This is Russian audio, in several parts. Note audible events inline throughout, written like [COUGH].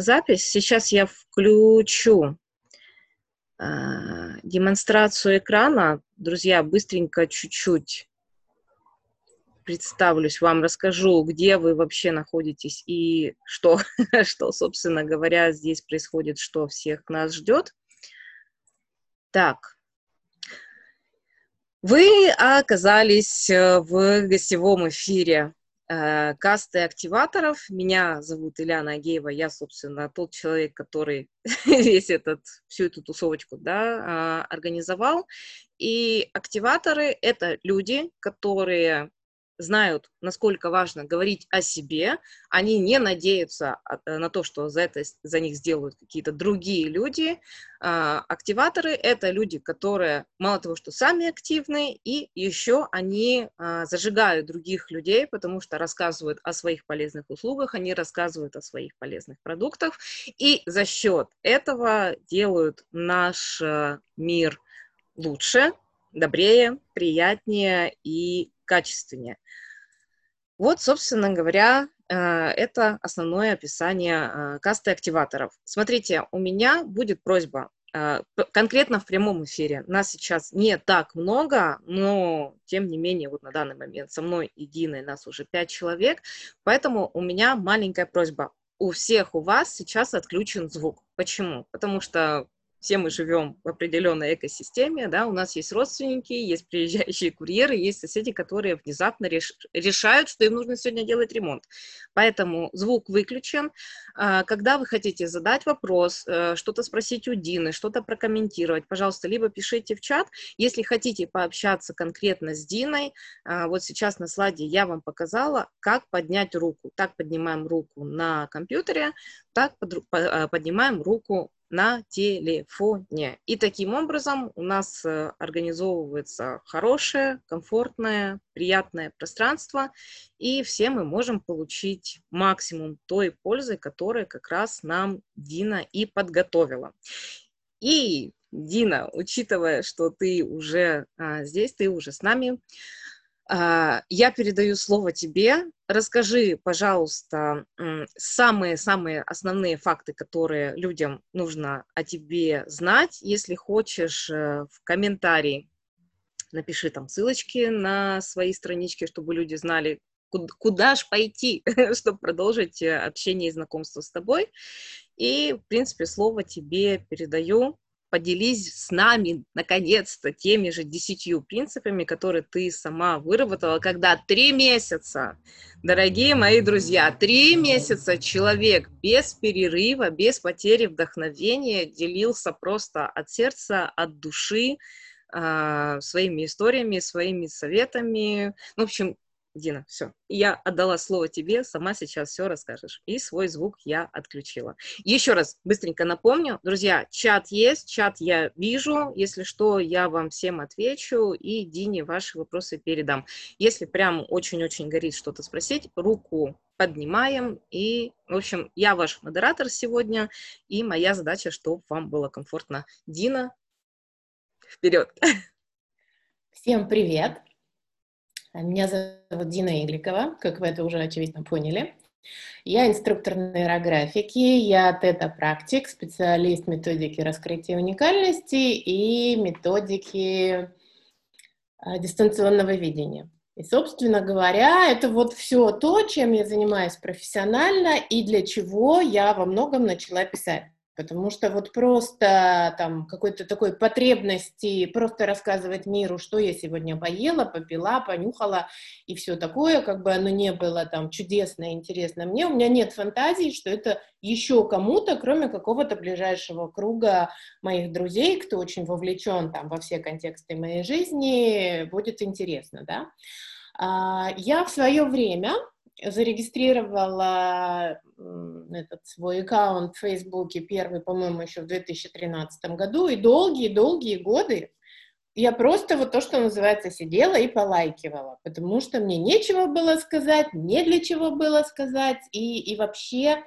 запись. Сейчас я включу э, демонстрацию экрана. Друзья, быстренько чуть-чуть представлюсь вам, расскажу, где вы вообще находитесь и что, [LAUGHS] что, собственно говоря, здесь происходит, что всех нас ждет. Так, вы оказались э, в гостевом эфире касты активаторов. Меня зовут Ильяна Агеева. Я, собственно, тот человек, который [LAUGHS] весь этот, всю эту тусовочку да, а, организовал. И активаторы — это люди, которые знают, насколько важно говорить о себе, они не надеются э, на то, что за это за них сделают какие-то другие люди. А, активаторы — это люди, которые мало того, что сами активны, и еще они а, зажигают других людей, потому что рассказывают о своих полезных услугах, они рассказывают о своих полезных продуктах, и за счет этого делают наш э, мир лучше, добрее, приятнее и качественнее. Вот, собственно говоря, э, это основное описание э, касты активаторов. Смотрите, у меня будет просьба э, конкретно в прямом эфире. Нас сейчас не так много, но тем не менее, вот на данный момент со мной и Диной нас уже пять человек, поэтому у меня маленькая просьба. У всех у вас сейчас отключен звук. Почему? Потому что все мы живем в определенной экосистеме, да, у нас есть родственники, есть приезжающие курьеры, есть соседи, которые внезапно реш, решают, что им нужно сегодня делать ремонт. Поэтому звук выключен. А, когда вы хотите задать вопрос, э, что-то спросить у Дины, что-то прокомментировать, пожалуйста, либо пишите в чат. Если хотите пообщаться конкретно с Диной, а, вот сейчас на слайде я вам показала, как поднять руку. Так поднимаем руку на компьютере, так а, поднимаем руку на телефоне. И таким образом у нас э, организовывается хорошее, комфортное, приятное пространство, и все мы можем получить максимум той пользы, которую как раз нам Дина и подготовила. И, Дина, учитывая, что ты уже а, здесь, ты уже с нами, я передаю слово тебе. Расскажи, пожалуйста, самые-самые основные факты, которые людям нужно о тебе знать. Если хочешь, э, в комментарии напиши там ссылочки на свои странички, чтобы люди знали, куда, куда же пойти, [LAUGHS] чтобы продолжить э, общение и знакомство с тобой. И, в принципе, слово тебе передаю поделись с нами, наконец-то, теми же десятью принципами, которые ты сама выработала, когда три месяца, дорогие мои друзья, три месяца человек без перерыва, без потери вдохновения делился просто от сердца, от души, а, своими историями, своими советами. Ну, в общем, Дина, все. Я отдала слово тебе, сама сейчас все расскажешь. И свой звук я отключила. Еще раз быстренько напомню, друзья, чат есть, чат я вижу. Если что, я вам всем отвечу и Дине ваши вопросы передам. Если прям очень-очень горит что-то спросить, руку поднимаем. И, в общем, я ваш модератор сегодня, и моя задача, чтобы вам было комфортно. Дина, вперед! Всем привет! Меня зовут Дина Игликова, как вы это уже очевидно поняли. Я инструктор нейрографики, я тета-практик, специалист методики раскрытия уникальности и методики а, дистанционного видения. И, собственно говоря, это вот все то, чем я занимаюсь профессионально и для чего я во многом начала писать. Потому что вот просто там какой-то такой потребности просто рассказывать миру, что я сегодня поела, попила, понюхала и все такое, как бы оно не было там чудесно и интересно мне, у меня нет фантазии, что это еще кому-то, кроме какого-то ближайшего круга моих друзей, кто очень вовлечен там во все контексты моей жизни, будет интересно, да. А, я в свое время зарегистрировала этот свой аккаунт в Фейсбуке, первый, по-моему, еще в 2013 году, и долгие-долгие годы я просто вот то, что называется, сидела и полайкивала, потому что мне нечего было сказать, не для чего было сказать, и, и вообще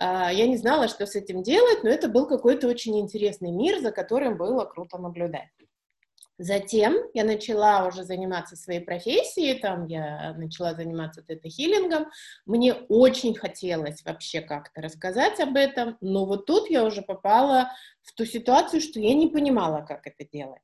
э, я не знала, что с этим делать, но это был какой-то очень интересный мир, за которым было круто наблюдать. Затем я начала уже заниматься своей профессией, там я начала заниматься тета-хиллингом. Мне очень хотелось вообще как-то рассказать об этом, но вот тут я уже попала в ту ситуацию, что я не понимала, как это делать.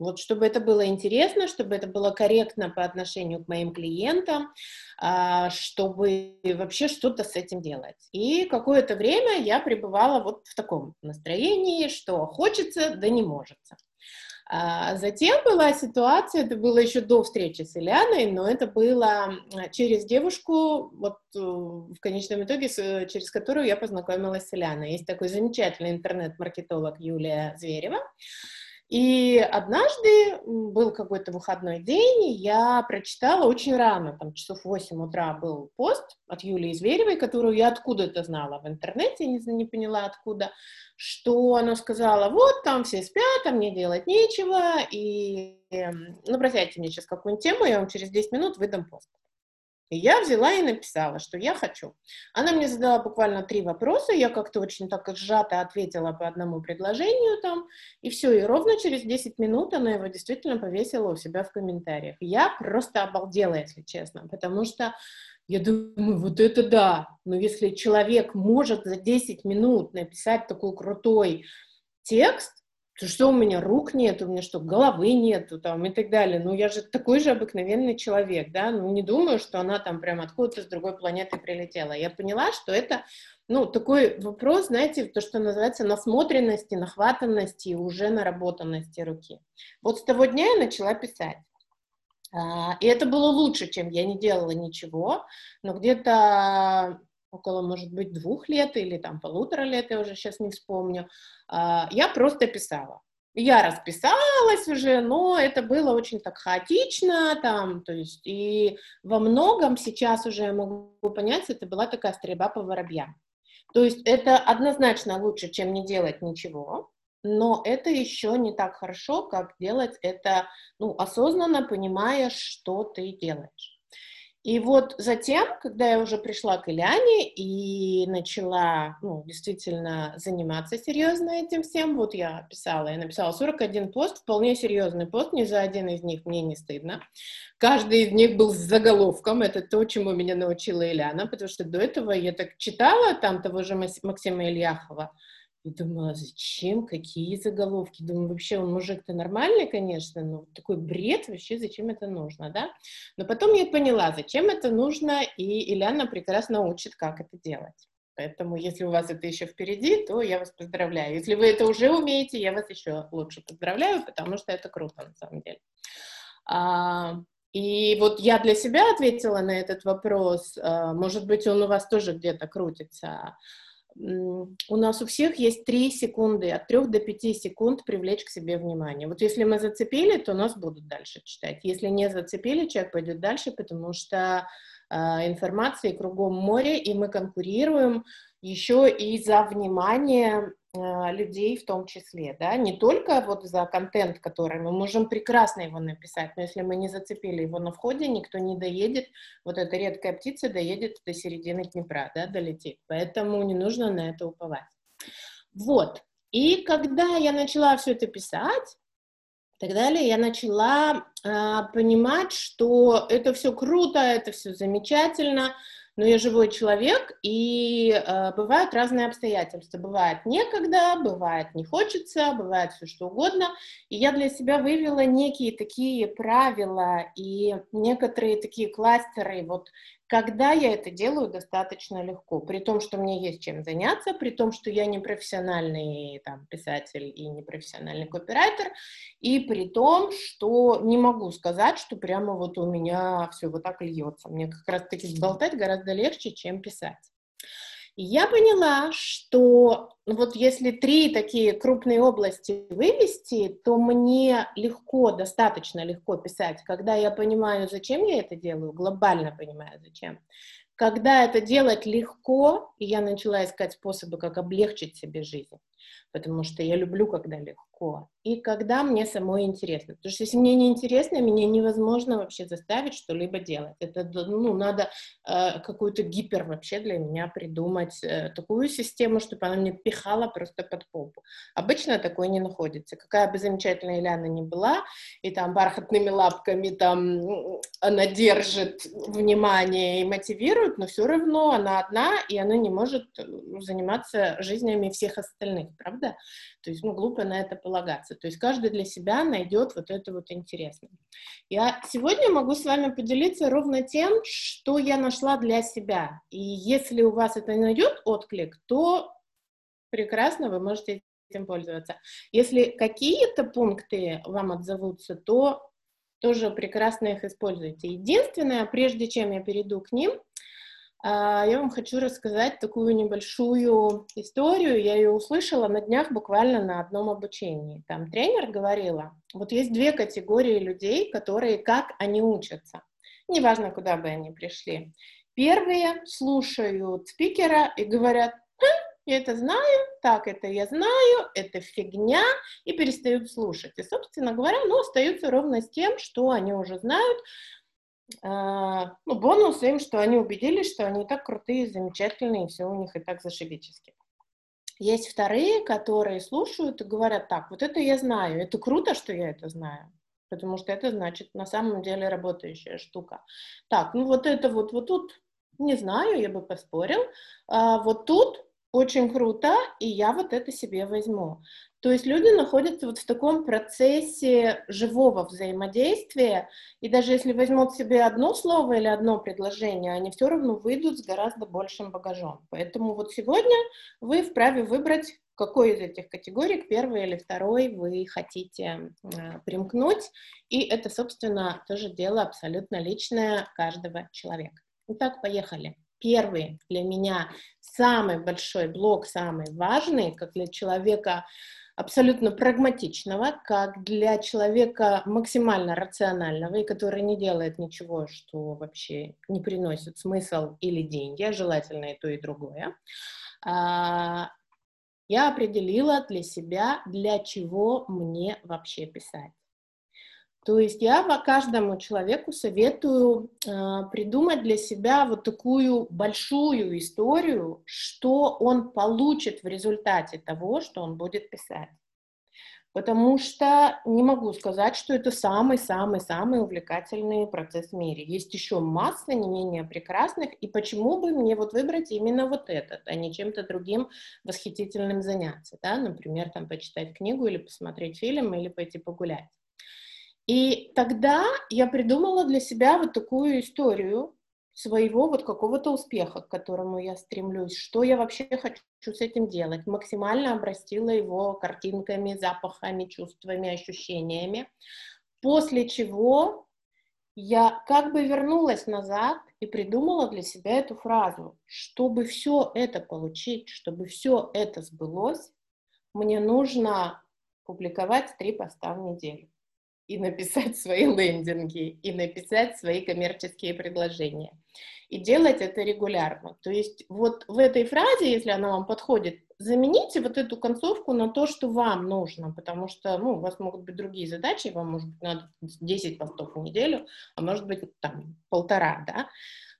Вот чтобы это было интересно, чтобы это было корректно по отношению к моим клиентам, а, чтобы вообще что-то с этим делать. И какое-то время я пребывала вот в таком настроении, что хочется, да не может. А затем была ситуация, это было еще до встречи с Ильяной, но это было через девушку, вот э, в конечном итоге, через которую я познакомилась с Ильяной. Есть такой замечательный интернет-маркетолог Юлия Зверева, и однажды был какой-то выходной день, и я прочитала очень рано, там часов 8 утра был пост от Юлии Зверевой, которую я откуда-то знала в интернете, не, не поняла откуда, что она сказала, вот там все спят, а мне делать нечего, и эм, ну, бросайте мне сейчас какую-нибудь тему, я вам через 10 минут выдам пост. И я взяла и написала, что я хочу. Она мне задала буквально три вопроса, я как-то очень так сжато ответила по одному предложению там, и все, и ровно через 10 минут она его действительно повесила у себя в комментариях. Я просто обалдела, если честно, потому что я думаю, вот это да, но если человек может за 10 минут написать такой крутой текст, что у меня рук нет, у меня что, головы нету там и так далее. Ну, я же такой же обыкновенный человек, да, ну, не думаю, что она там прям откуда-то с другой планеты прилетела. Я поняла, что это, ну, такой вопрос, знаете, то, что называется насмотренности, нахватанности, уже наработанности руки. Вот с того дня я начала писать. А, и это было лучше, чем я не делала ничего, но где-то около, может быть, двух лет или там полутора лет, я уже сейчас не вспомню, а, я просто писала. Я расписалась уже, но это было очень так хаотично, там, то есть, и во многом сейчас уже я могу понять, это была такая стрельба по воробьям. То есть это однозначно лучше, чем не делать ничего, но это еще не так хорошо, как делать это, ну, осознанно понимая, что ты делаешь. И вот затем, когда я уже пришла к Ильяне и начала, ну, действительно заниматься серьезно этим всем, вот я писала, я написала 41 пост, вполне серьезный пост, ни за один из них мне не стыдно. Каждый из них был с заголовком, это то, чему меня научила Ильяна, потому что до этого я так читала там того же Максима Ильяхова, и думала, зачем, какие заголовки? Думаю, вообще он мужик-то нормальный, конечно, но такой бред, вообще зачем это нужно, да? Но потом я поняла, зачем это нужно, и Ильяна прекрасно учит, как это делать. Поэтому, если у вас это еще впереди, то я вас поздравляю. Если вы это уже умеете, я вас еще лучше поздравляю, потому что это круто на самом деле. А, и вот я для себя ответила на этот вопрос. А, может быть, он у вас тоже где-то крутится у нас у всех есть 3 секунды, от 3 до 5 секунд привлечь к себе внимание. Вот если мы зацепили, то нас будут дальше читать. Если не зацепили, человек пойдет дальше, потому что э, информации кругом море, и мы конкурируем еще и за внимание людей в том числе, да, не только вот за контент, который мы можем прекрасно его написать, но если мы не зацепили его на входе, никто не доедет, вот эта редкая птица доедет до середины Днепра, да, долетит, поэтому не нужно на это уповать. Вот, и когда я начала все это писать, и так далее, я начала э, понимать, что это все круто, это все замечательно, но я живой человек, и э, бывают разные обстоятельства. Бывает некогда, бывает не хочется, бывает все что угодно. И я для себя вывела некие такие правила и некоторые такие кластеры, вот когда я это делаю достаточно легко, при том, что мне есть чем заняться, при том, что я не профессиональный там, писатель и не профессиональный копирайтер, и при том, что не могу сказать, что прямо вот у меня все вот так льется. Мне как раз-таки болтать гораздо легче, чем писать. Я поняла, что ну вот если три такие крупные области вывести, то мне легко, достаточно легко писать, когда я понимаю, зачем я это делаю, глобально понимаю, зачем. Когда это делать легко, я начала искать способы, как облегчить себе жизнь. Потому что я люблю, когда легко, и когда мне самой интересно. Потому что если мне не интересно, меня невозможно вообще заставить что-либо делать. Это, ну, надо э, какую-то гипер вообще для меня придумать, э, такую систему, чтобы она мне пихала просто под попу. Обычно такое не находится. Какая бы замечательная Ильяна ни была, и там бархатными лапками там она держит внимание и мотивирует, но все равно она одна, и она не может э, заниматься жизнями всех остальных, правда? То есть, ну, глупо на это полагаться. То есть каждый для себя найдет вот это вот интересное. Я сегодня могу с вами поделиться ровно тем, что я нашла для себя. И если у вас это найдет отклик, то прекрасно, вы можете этим пользоваться. Если какие-то пункты вам отзовутся, то тоже прекрасно их используйте. Единственное, прежде чем я перейду к ним, я вам хочу рассказать такую небольшую историю. Я ее услышала на днях буквально на одном обучении. Там тренер говорила, вот есть две категории людей, которые как они учатся. Неважно, куда бы они пришли. Первые слушают спикера и говорят, хм, я это знаю, так это я знаю, это фигня, и перестают слушать. И, собственно говоря, ну, остаются ровно с тем, что они уже знают, а, ну, бонус им, что они убедились, что они так крутые, замечательные, и все у них и так зашибически. Есть вторые, которые слушают и говорят, так, вот это я знаю, это круто, что я это знаю, потому что это значит на самом деле работающая штука. Так, ну вот это вот, вот тут, не знаю, я бы поспорил, а вот тут очень круто, и я вот это себе возьму. То есть люди находятся вот в таком процессе живого взаимодействия, и даже если возьмут себе одно слово или одно предложение, они все равно выйдут с гораздо большим багажом. Поэтому вот сегодня вы вправе выбрать, какой из этих категорий, первый или второй, вы хотите э, примкнуть, и это, собственно, тоже дело абсолютно личное каждого человека. Итак, поехали первый для меня самый большой блок, самый важный, как для человека абсолютно прагматичного, как для человека максимально рационального и который не делает ничего, что вообще не приносит смысл или деньги, а желательно и то, и другое. А, я определила для себя, для чего мне вообще писать. То есть я каждому человеку советую э, придумать для себя вот такую большую историю, что он получит в результате того, что он будет писать. Потому что не могу сказать, что это самый-самый-самый увлекательный процесс в мире. Есть еще масса не менее прекрасных, и почему бы мне вот выбрать именно вот этот, а не чем-то другим восхитительным заняться, да, например, там почитать книгу или посмотреть фильм или пойти погулять. И тогда я придумала для себя вот такую историю своего вот какого-то успеха, к которому я стремлюсь, что я вообще хочу с этим делать. Максимально обрастила его картинками, запахами, чувствами, ощущениями. После чего я как бы вернулась назад и придумала для себя эту фразу. Чтобы все это получить, чтобы все это сбылось, мне нужно публиковать три поста в неделю и написать свои лендинги, и написать свои коммерческие предложения. И делать это регулярно. То есть вот в этой фразе, если она вам подходит, замените вот эту концовку на то, что вам нужно, потому что, ну, у вас могут быть другие задачи, вам, может быть, надо 10 постов в неделю, а может быть, там, полтора, да,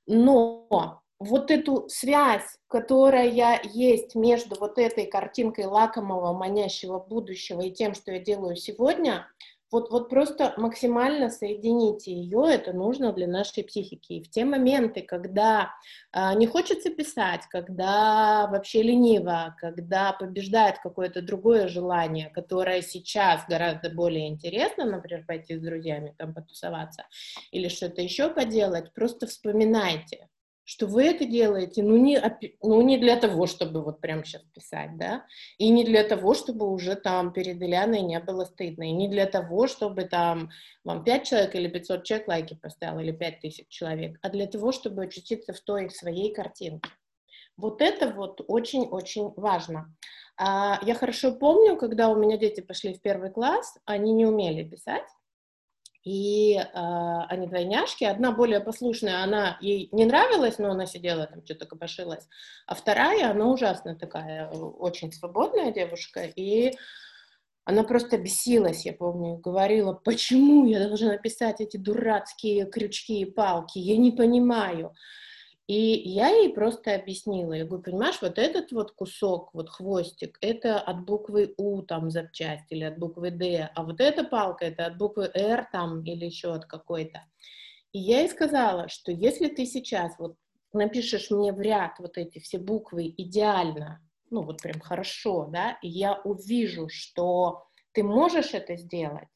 но вот эту связь, которая есть между вот этой картинкой лакомого, манящего будущего и тем, что я делаю сегодня, вот, вот просто максимально соедините ее, это нужно для нашей психики. И в те моменты, когда э, не хочется писать, когда вообще лениво, когда побеждает какое-то другое желание, которое сейчас гораздо более интересно, например, пойти с друзьями там потусоваться или что-то еще поделать, просто вспоминайте, что вы это делаете, ну не, ну не для того, чтобы вот прямо сейчас писать, да, и не для того, чтобы уже там перед Ильяной не было стыдно, и не для того, чтобы там вам 5 человек или 500 человек лайки поставил, или 5 тысяч человек, а для того, чтобы очутиться в той своей картинке. Вот это вот очень-очень важно. А, я хорошо помню, когда у меня дети пошли в первый класс, они не умели писать, И э, они двойняшки. Одна более послушная, она ей не нравилась, но она сидела там, что-то копошилась. А вторая, она ужасно такая, очень свободная девушка. И она просто бесилась, я помню, говорила, почему я должна писать эти дурацкие крючки и палки, я не понимаю. И я ей просто объяснила, я говорю, понимаешь, вот этот вот кусок, вот хвостик, это от буквы У там запчасть или от буквы Д, а вот эта палка это от буквы Р там или еще от какой-то. И я ей сказала, что если ты сейчас вот напишешь мне в ряд вот эти все буквы идеально, ну вот прям хорошо, да, и я увижу, что ты можешь это сделать,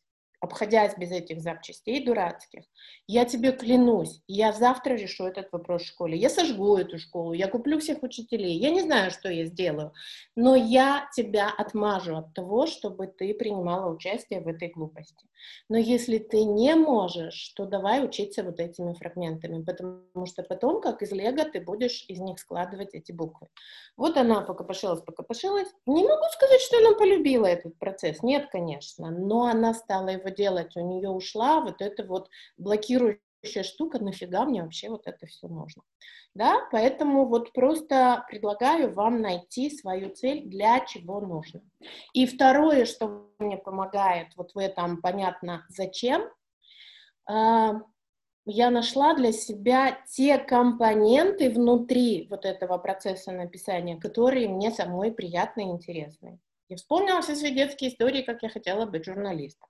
обходясь без этих запчастей дурацких, я тебе клянусь, я завтра решу этот вопрос в школе. Я сожгу эту школу, я куплю всех учителей, я не знаю, что я сделаю, но я тебя отмажу от того, чтобы ты принимала участие в этой глупости. Но если ты не можешь, то давай учиться вот этими фрагментами, потому что потом, как из лего, ты будешь из них складывать эти буквы. Вот она покопошилась, покопошилась. Не могу сказать, что она полюбила этот процесс, нет, конечно, но она стала его делать, у нее ушла вот эта вот блокирующая штука, нафига мне вообще вот это все нужно. Да, поэтому вот просто предлагаю вам найти свою цель, для чего нужно. И второе, что мне помогает вот в этом, понятно, зачем, а, я нашла для себя те компоненты внутри вот этого процесса написания, которые мне самой приятны и интересны. Я вспомнила все свои детские истории, как я хотела быть журналистом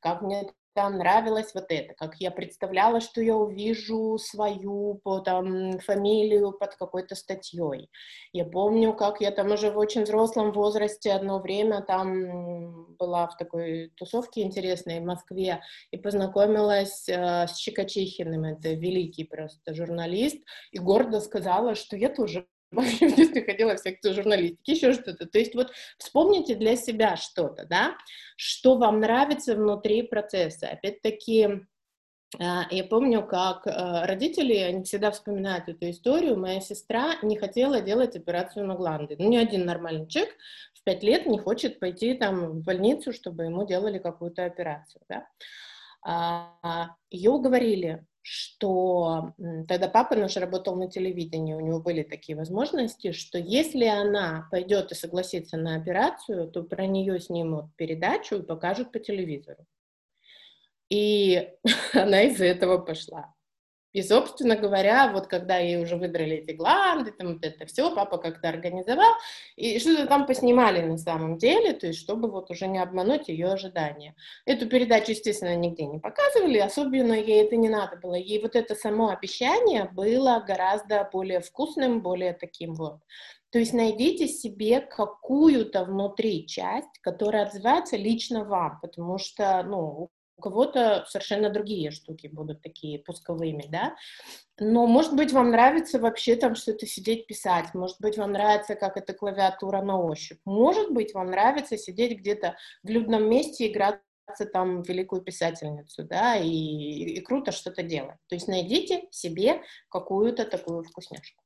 как мне там нравилось вот это, как я представляла, что я увижу свою по, там, фамилию под какой-то статьей. Я помню, как я там уже в очень взрослом возрасте одно время там была в такой тусовке интересной в Москве и познакомилась э, с Чикачихиным, это великий просто журналист, и гордо сказала, что я тоже [LAUGHS] в детстве ходила в секцию журналистики, еще что-то. То есть вот вспомните для себя что-то, да, что вам нравится внутри процесса. Опять-таки, а, я помню, как а, родители, они всегда вспоминают эту историю. Моя сестра не хотела делать операцию на гланды. Ну, ни один нормальный человек в пять лет не хочет пойти там в больницу, чтобы ему делали какую-то операцию, да. А, Ее уговорили, что тогда папа наш работал на телевидении, у него были такие возможности, что если она пойдет и согласится на операцию, то про нее снимут передачу и покажут по телевизору. И [LAUGHS] она из-за этого пошла. И, собственно говоря, вот когда ей уже выдрали эти гланды, там вот это все, папа как-то организовал, и что-то там поснимали на самом деле, то есть чтобы вот уже не обмануть ее ожидания. Эту передачу, естественно, нигде не показывали, особенно ей это не надо было. Ей вот это само обещание было гораздо более вкусным, более таким вот. То есть найдите себе какую-то внутри часть, которая отзывается лично вам, потому что, ну, у кого-то совершенно другие штуки будут такие пусковыми, да, но, может быть, вам нравится вообще там что-то сидеть писать, может быть, вам нравится, как эта клавиатура на ощупь, может быть, вам нравится сидеть где-то в людном месте, играть там великую писательницу, да, и, и круто что-то делать. То есть найдите себе какую-то такую вкусняшку.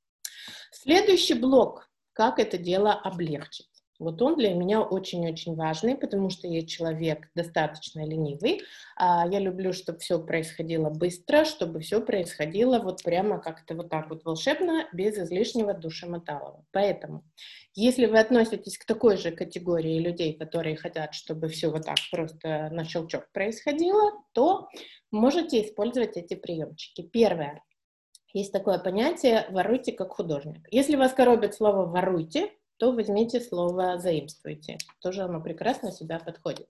Следующий блок, как это дело облегчить. Вот он для меня очень-очень важный, потому что я человек достаточно ленивый. А я люблю, чтобы все происходило быстро, чтобы все происходило вот прямо как-то вот так вот волшебно, без излишнего душемоталого. Поэтому, если вы относитесь к такой же категории людей, которые хотят, чтобы все вот так просто на щелчок происходило, то можете использовать эти приемчики. Первое. Есть такое понятие «воруйте как художник». Если вас коробит слово «воруйте», то возьмите слово «заимствуйте». Тоже оно прекрасно сюда подходит.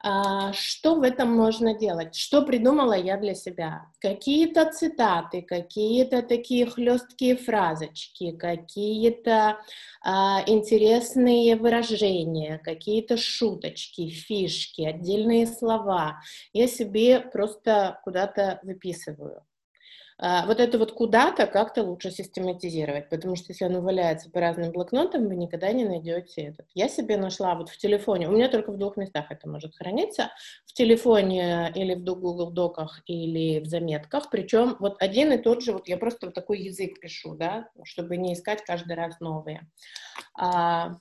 А, что в этом можно делать? Что придумала я для себя? Какие-то цитаты, какие-то такие хлесткие фразочки, какие-то а, интересные выражения, какие-то шуточки, фишки, отдельные слова. Я себе просто куда-то выписываю. А, вот это вот куда-то как-то лучше систематизировать, потому что если оно валяется по разным блокнотам, вы никогда не найдете этот. Я себе нашла вот в телефоне, у меня только в двух местах это может храниться, в телефоне или в Google Доках, или в заметках, причем вот один и тот же, вот я просто вот такой язык пишу, да, чтобы не искать каждый раз новые. А,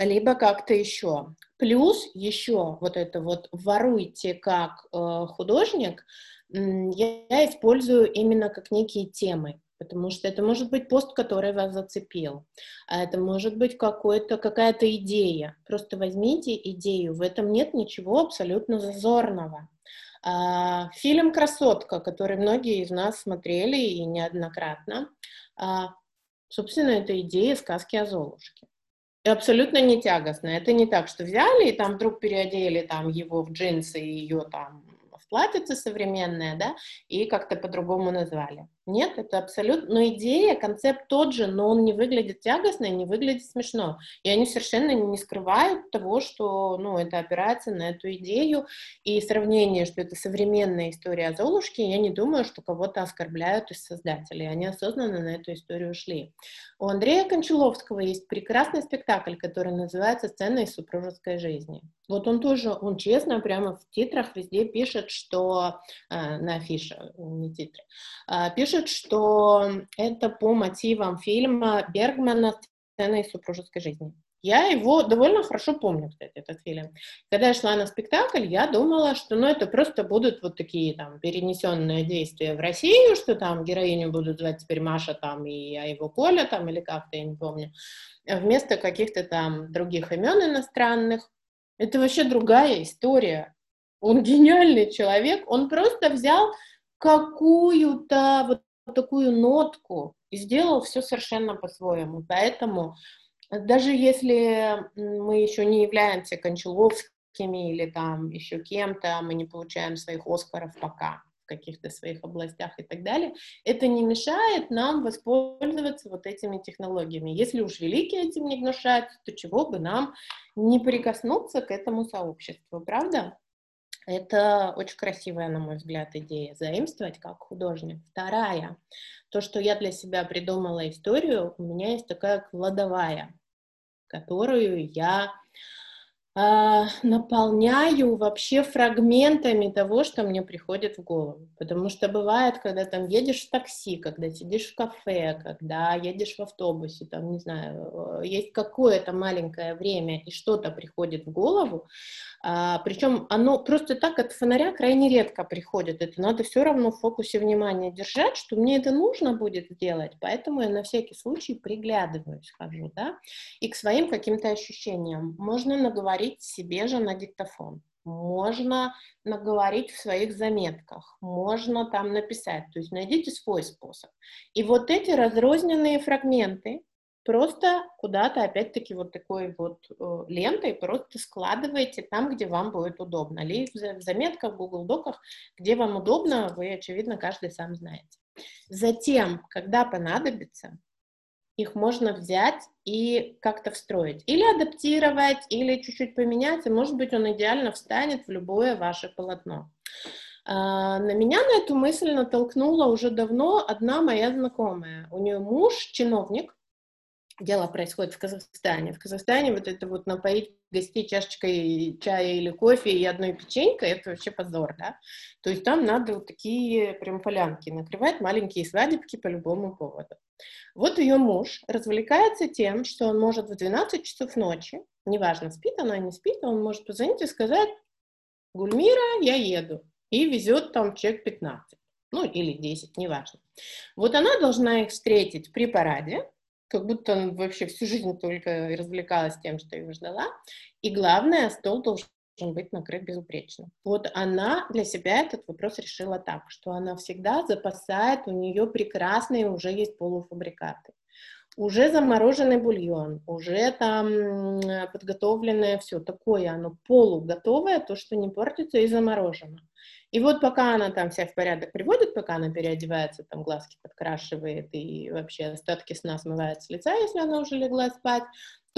либо как-то еще. Плюс еще вот это вот воруйте как э, художник, я использую именно как некие темы потому что это может быть пост, который вас зацепил, а это может быть какая-то идея. Просто возьмите идею, в этом нет ничего абсолютно зазорного. А, фильм «Красотка», который многие из нас смотрели и неоднократно, а, собственно, это идея сказки о Золушке. И абсолютно не тягостно. Это не так, что взяли и там вдруг переодели там его в джинсы и ее там платьице современное, да, и как-то по-другому назвали. Нет, это абсолютно... Но идея, концепт тот же, но он не выглядит тягостно и не выглядит смешно. И они совершенно не скрывают того, что ну, это опирается на эту идею. И сравнение, что это современная история о Золушке, я не думаю, что кого-то оскорбляют из создателей. Они осознанно на эту историю шли. У Андрея Кончаловского есть прекрасный спектакль, который называется «Сцена из супружеской жизни». Вот он тоже, он честно прямо в титрах везде пишет, что... Э, на афише, не титры. Э, пишет, пишет, что это по мотивам фильма Бергмана «Сцена из супружеской жизни». Я его довольно хорошо помню, кстати, этот фильм. Когда я шла на спектакль, я думала, что ну, это просто будут вот такие там перенесенные действия в Россию, что там героиню будут звать теперь Маша там и а его Коля там или как-то, я не помню, вместо каких-то там других имен иностранных. Это вообще другая история. Он [LAUGHS] гениальный человек, он просто взял какую-то вот такую нотку и сделал все совершенно по-своему. Поэтому даже если мы еще не являемся Кончаловскими или там еще кем-то, мы не получаем своих Оскаров пока в каких-то своих областях и так далее, это не мешает нам воспользоваться вот этими технологиями. Если уж великие этим не гнушаются, то чего бы нам не прикоснуться к этому сообществу, правда? Это очень красивая, на мой взгляд, идея заимствовать как художник. Вторая, то, что я для себя придумала историю, у меня есть такая кладовая, которую я наполняю вообще фрагментами того, что мне приходит в голову. Потому что бывает, когда там едешь в такси, когда сидишь в кафе, когда едешь в автобусе, там, не знаю, э, есть какое-то маленькое время, и что-то приходит в голову, а, причем оно просто так от фонаря крайне редко приходит. Это надо все равно в фокусе внимания держать, что мне это нужно будет сделать, поэтому я на всякий случай приглядываюсь, хожу, да, и к своим каким-то ощущениям. Можно наговорить себе же на диктофон можно наговорить в своих заметках, можно там написать, то есть найдите свой способ. И вот эти разрозненные фрагменты, просто куда-то, опять-таки, вот такой вот э, лентой просто складываете там, где вам будет удобно. Или в заметках, в Google Доках, где вам удобно, вы, очевидно, каждый сам знаете. Затем, когда понадобится, их можно взять и как-то встроить. Или адаптировать, или чуть-чуть поменять, и, может быть, он идеально встанет в любое ваше полотно. А, на меня на эту мысль натолкнула уже давно одна моя знакомая. У нее муж чиновник, дело происходит в Казахстане. В Казахстане вот это вот напоить гостей чашечкой чая или кофе и одной печенькой, это вообще позор, да? То есть там надо вот такие прям полянки накрывать, маленькие свадебки по любому поводу. Вот ее муж развлекается тем, что он может в 12 часов ночи, неважно, спит она, не спит, он может позвонить и сказать, Гульмира, я еду, и везет там человек 15, ну или 10, неважно. Вот она должна их встретить при параде, как будто он вообще всю жизнь только развлекалась тем, что его ждала. И главное, стол должен быть накрыт безупречно. Вот она для себя этот вопрос решила так, что она всегда запасает, у нее прекрасные уже есть полуфабрикаты. Уже замороженный бульон, уже там подготовленное все такое, оно полуготовое, то, что не портится и заморожено. И вот пока она там вся в порядок приводит, пока она переодевается, там глазки подкрашивает и вообще остатки сна смывает с лица, если она уже легла спать,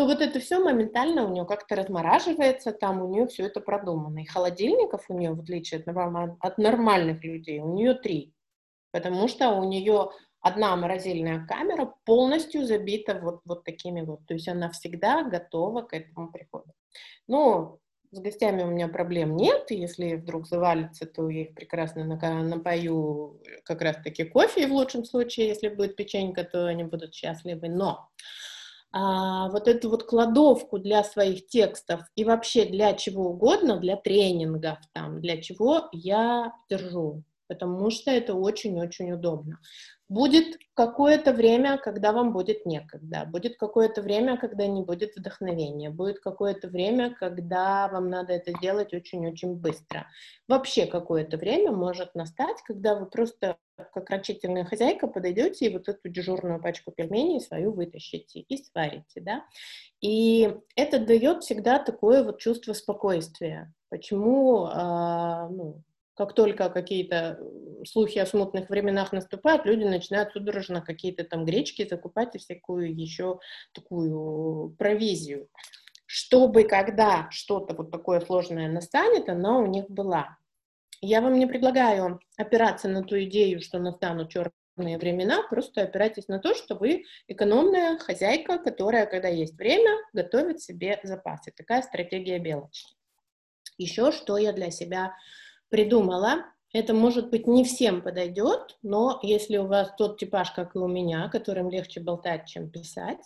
то вот это все моментально у нее как-то размораживается, там у нее все это продумано. И холодильников у нее, в отличие от, от нормальных людей, у нее три. Потому что у нее одна морозильная камера полностью забита вот, вот такими вот. То есть она всегда готова к этому приходу. Ну, с гостями у меня проблем нет, и если вдруг завалится, то я их прекрасно напою как раз-таки кофе, в лучшем случае, если будет печенька, то они будут счастливы. Но а, вот эту вот кладовку для своих текстов и вообще для чего угодно, для тренингов там, для чего я держу, потому что это очень-очень удобно. Будет какое-то время, когда вам будет некогда, будет какое-то время, когда не будет вдохновения, будет какое-то время, когда вам надо это делать очень-очень быстро. Вообще какое-то время может настать, когда вы просто как рачительная хозяйка подойдете и вот эту дежурную пачку пельменей свою вытащите и сварите, да. И это дает всегда такое вот чувство спокойствия. Почему, э, ну, как только какие-то слухи о смутных временах наступают, люди начинают судорожно какие-то там гречки закупать и всякую еще такую провизию. Чтобы когда что-то вот такое сложное настанет, она у них была. Я вам не предлагаю опираться на ту идею, что настанут черные времена, просто опирайтесь на то, что вы экономная хозяйка, которая, когда есть время, готовит себе запасы. Такая стратегия белочки. Еще что я для себя придумала. Это, может быть, не всем подойдет, но если у вас тот типаж, как и у меня, которым легче болтать, чем писать,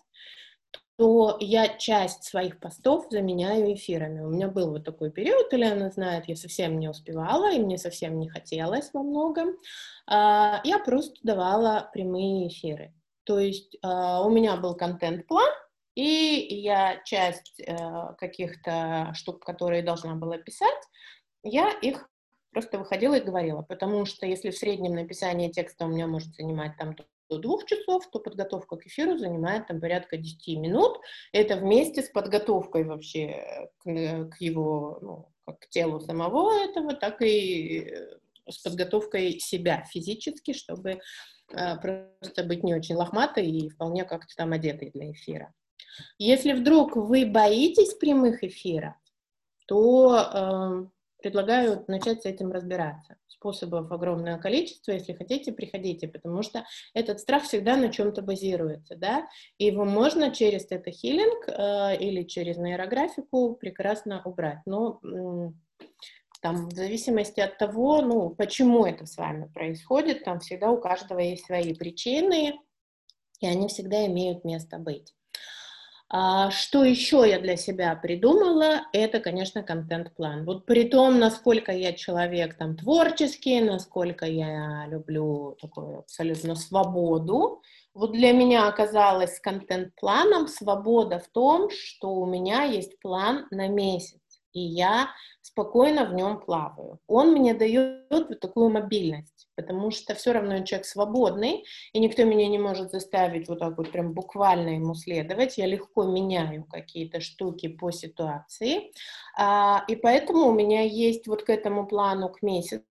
то я часть своих постов заменяю эфирами. У меня был вот такой период, или она знает, я совсем не успевала, и мне совсем не хотелось во многом. А, я просто давала прямые эфиры. То есть а, у меня был контент-план, и я часть э, каких-то штук, которые должна была писать, я их просто выходила и говорила, потому что если в среднем написание текста у меня может занимать там до двух часов, то подготовка к эфиру занимает там порядка 10 минут. Это вместе с подготовкой вообще к, к его, ну, как к телу самого этого, так и с подготовкой себя физически, чтобы э, просто быть не очень лохматой и вполне как-то там одетой для эфира. Если вдруг вы боитесь прямых эфиров, то э, предлагаю начать с этим разбираться. Способов огромное количество, если хотите, приходите, потому что этот страх всегда на чем-то базируется, да, и его можно через это хилинг э, или через нейрографику прекрасно убрать. Но э, там, в зависимости от того, ну, почему это с вами происходит, там всегда у каждого есть свои причины, и они всегда имеют место быть. А, что еще я для себя придумала, это, конечно, контент-план. Вот при том, насколько я человек там творческий, насколько я люблю такую абсолютно свободу, вот для меня оказалось с контент-планом свобода в том, что у меня есть план на месяц и я спокойно в нем плаваю. Он мне дает вот такую мобильность, потому что все равно человек свободный, и никто меня не может заставить вот так вот прям буквально ему следовать. Я легко меняю какие-то штуки по ситуации, а, и поэтому у меня есть вот к этому плану к месяцу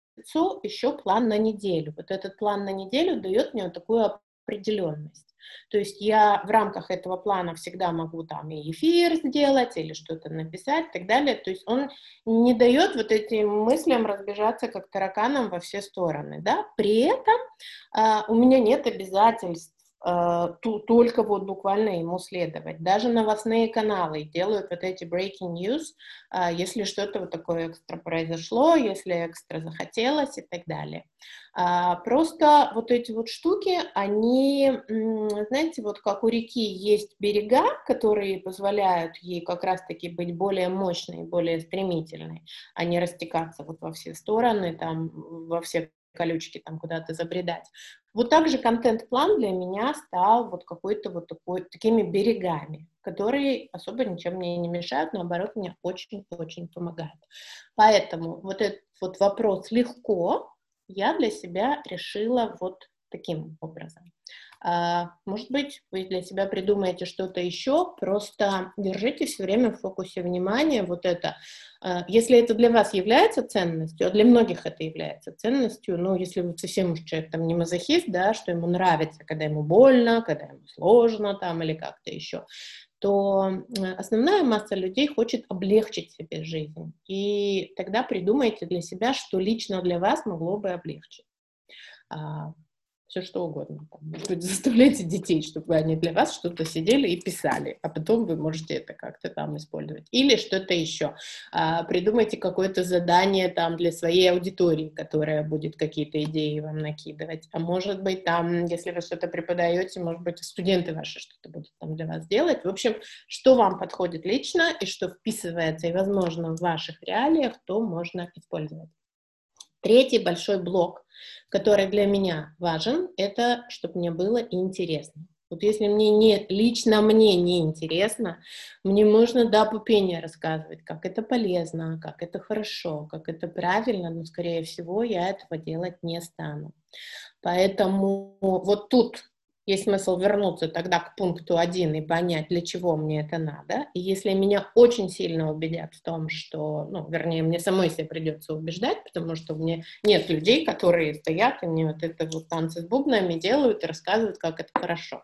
еще план на неделю. Вот этот план на неделю дает мне вот такую определенность. То есть я в рамках этого плана всегда могу там и эфир сделать, или что-то написать и так далее. То есть он не дает вот этим мыслям разбежаться как тараканам во все стороны. Да? При этом э, у меня нет обязательств Uh, только вот буквально ему следовать. Даже новостные каналы делают вот эти breaking news, uh, если что-то вот такое экстра произошло, если экстра захотелось и так далее. А, просто вот эти вот штуки, они, знаете, вот как у реки есть берега, которые позволяют ей как раз-таки быть более мощной, более стремительной, а не растекаться вот во все стороны, там, во все колючки там куда-то забредать. Вот так же контент-план для меня стал вот какой-то вот такой, такими берегами, которые особо ничем мне не мешают, наоборот, мне очень-очень помогают. Поэтому вот этот вот вопрос легко, я для себя решила вот таким образом. А, может быть, вы для себя придумаете что-то еще, просто держите все время в фокусе внимания вот это. А, если это для вас является ценностью, а для многих это является ценностью, ну, если вы совсем уж человек там не мазохист, да, что ему нравится, когда ему больно, когда ему сложно там или как-то еще, то основная масса людей хочет облегчить себе жизнь. И тогда придумайте для себя, что лично для вас могло бы облегчить. Все что угодно. Может быть, [LAUGHS] заставляйте детей, чтобы они для вас что-то сидели и писали, а потом вы можете это как-то там использовать. Или что-то еще. А, придумайте какое-то задание там для своей аудитории, которая будет какие-то идеи вам накидывать. А может быть, там, если вы что-то преподаете, может быть, студенты ваши что-то будут там для вас делать. В общем, что вам подходит лично и что вписывается и, возможно, в ваших реалиях, то можно использовать. Третий большой блок, который для меня важен, это чтобы мне было интересно. Вот если мне не, лично мне не интересно, мне можно до пупения рассказывать, как это полезно, как это хорошо, как это правильно, но, скорее всего, я этого делать не стану. Поэтому вот тут есть смысл вернуться тогда к пункту один и понять, для чего мне это надо. И если меня очень сильно убедят в том, что, ну, вернее, мне самой себе придется убеждать, потому что у меня нет людей, которые стоят и мне вот это вот танцы с бубнами делают и рассказывают, как это хорошо.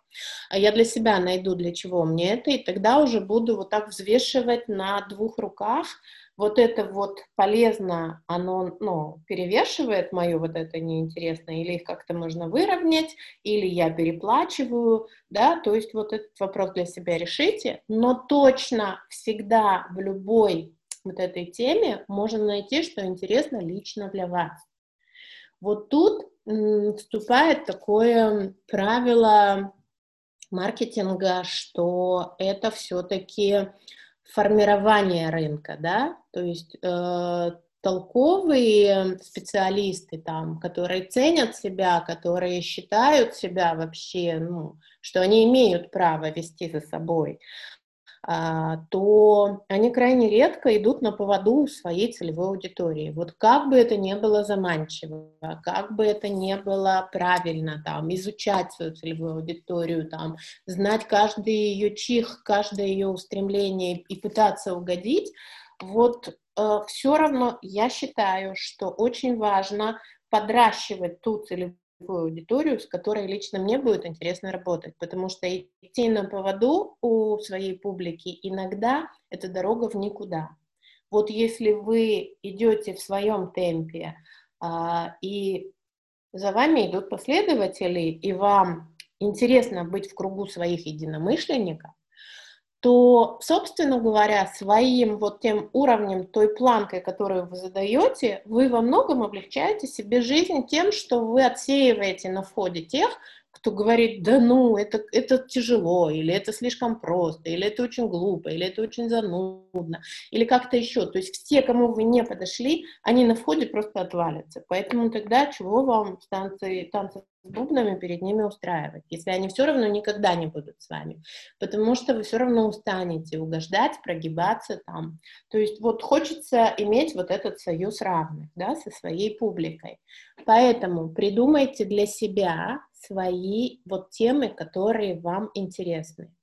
А я для себя найду, для чего мне это, и тогда уже буду вот так взвешивать на двух руках, вот это вот полезно, оно ну, перевешивает мое вот это неинтересное, или их как-то можно выровнять, или я переплачиваю, да, то есть вот этот вопрос для себя решите, но точно всегда в любой вот этой теме можно найти, что интересно лично для вас. Вот тут вступает такое правило маркетинга, что это все-таки формирование рынка, да, то есть э, толковые специалисты там, которые ценят себя, которые считают себя вообще, ну, что они имеют право вести за собой, то они крайне редко идут на поводу своей целевой аудитории. Вот как бы это ни было заманчиво, как бы это ни было правильно, там, изучать свою целевую аудиторию, там, знать каждый ее чих, каждое ее устремление и пытаться угодить, вот э, все равно я считаю, что очень важно подращивать ту целевую аудиторию, с которой лично мне будет интересно работать, потому что идти на поводу у своей публики иногда это дорога в никуда. Вот если вы идете в своем темпе, а, и за вами идут последователи, и вам интересно быть в кругу своих единомышленников, то, собственно говоря, своим вот тем уровнем, той планкой, которую вы задаете, вы во многом облегчаете себе жизнь тем, что вы отсеиваете на входе тех, кто говорит, да ну, это, это тяжело, или это слишком просто, или это очень глупо, или это очень занудно, или как-то еще. То есть все, кому вы не подошли, они на входе просто отвалятся. Поэтому тогда чего вам станции, танцы с бубнами перед ними устраивать, если они все равно никогда не будут с вами, потому что вы все равно устанете угождать, прогибаться там. То есть вот хочется иметь вот этот союз равных, да, со своей публикой. Поэтому придумайте для себя свои вот темы, которые вам интересны.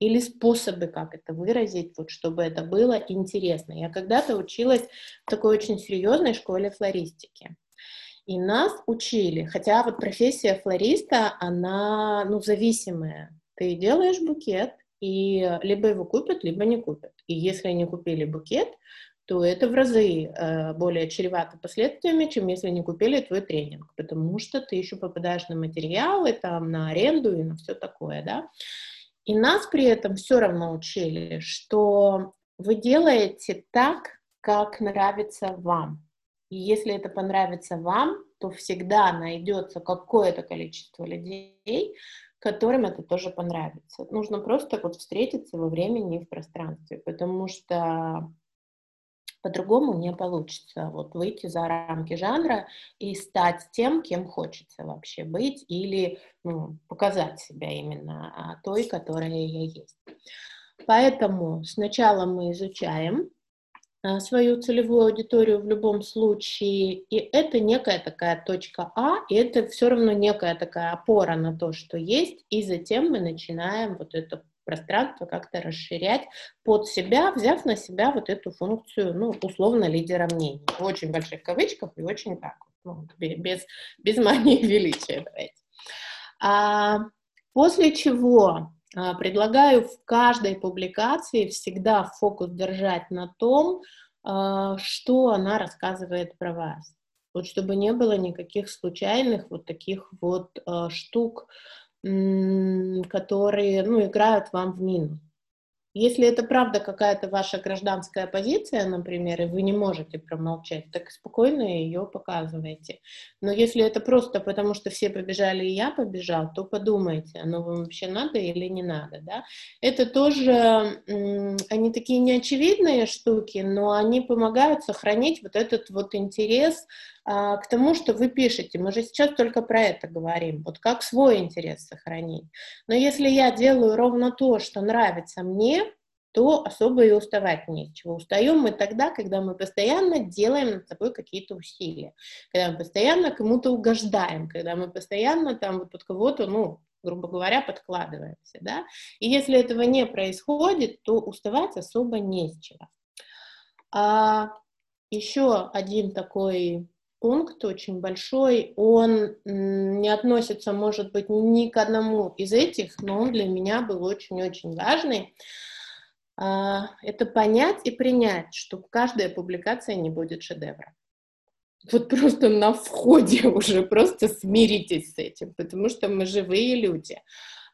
Или способы, как это выразить, вот чтобы это было интересно. Я когда-то училась в такой очень серьезной школе флористики. И нас учили, хотя вот профессия флориста, она, ну, зависимая. Ты делаешь букет, и либо его купят, либо не купят. И если не купили букет, то это в разы э, более чревато последствиями, чем если не купили твой тренинг, потому что ты еще попадаешь на материалы, там, на аренду и на все такое, да. И нас при этом все равно учили, что вы делаете так, как нравится вам. И если это понравится вам, то всегда найдется какое-то количество людей, которым это тоже понравится. Нужно просто вот встретиться во времени и в пространстве, потому что по-другому не получится. Вот выйти за рамки жанра и стать тем, кем хочется вообще быть, или ну, показать себя именно а, той, которая я есть. Поэтому сначала мы изучаем а, свою целевую аудиторию в любом случае, и это некая такая точка А, и это все равно некая такая опора на то, что есть, и затем мы начинаем вот это пространство как-то расширять под себя, взяв на себя вот эту функцию, ну, условно, лидера мнений. В очень больших кавычках и очень так, ну, без, без мании величия, давайте. А, после чего а, предлагаю в каждой публикации всегда фокус держать на том, а, что она рассказывает про вас. Вот чтобы не было никаких случайных вот таких вот э, штук, которые, ну, играют вам в минус. Если это правда какая-то ваша гражданская позиция, например, и вы не можете промолчать, так спокойно ее показывайте. Но если это просто потому, что все побежали и я побежал, то подумайте, оно вам вообще надо или не надо. Да? Это тоже, они такие неочевидные штуки, но они помогают сохранить вот этот вот интерес к тому, что вы пишете. Мы же сейчас только про это говорим. Вот как свой интерес сохранить. Но если я делаю ровно то, что нравится мне, то особо и уставать нечего. Устаем мы тогда, когда мы постоянно делаем над собой какие-то усилия, когда мы постоянно кому-то угождаем, когда мы постоянно там вот под кого-то, ну, грубо говоря, подкладываемся, да. И если этого не происходит, то уставать особо не с чего. А еще один такой пункт очень большой, он не относится, может быть, ни к одному из этих, но он для меня был очень-очень важный. А, это понять и принять, что каждая публикация не будет шедевром. Вот просто на входе [LAUGHS] уже просто смиритесь с этим, потому что мы живые люди.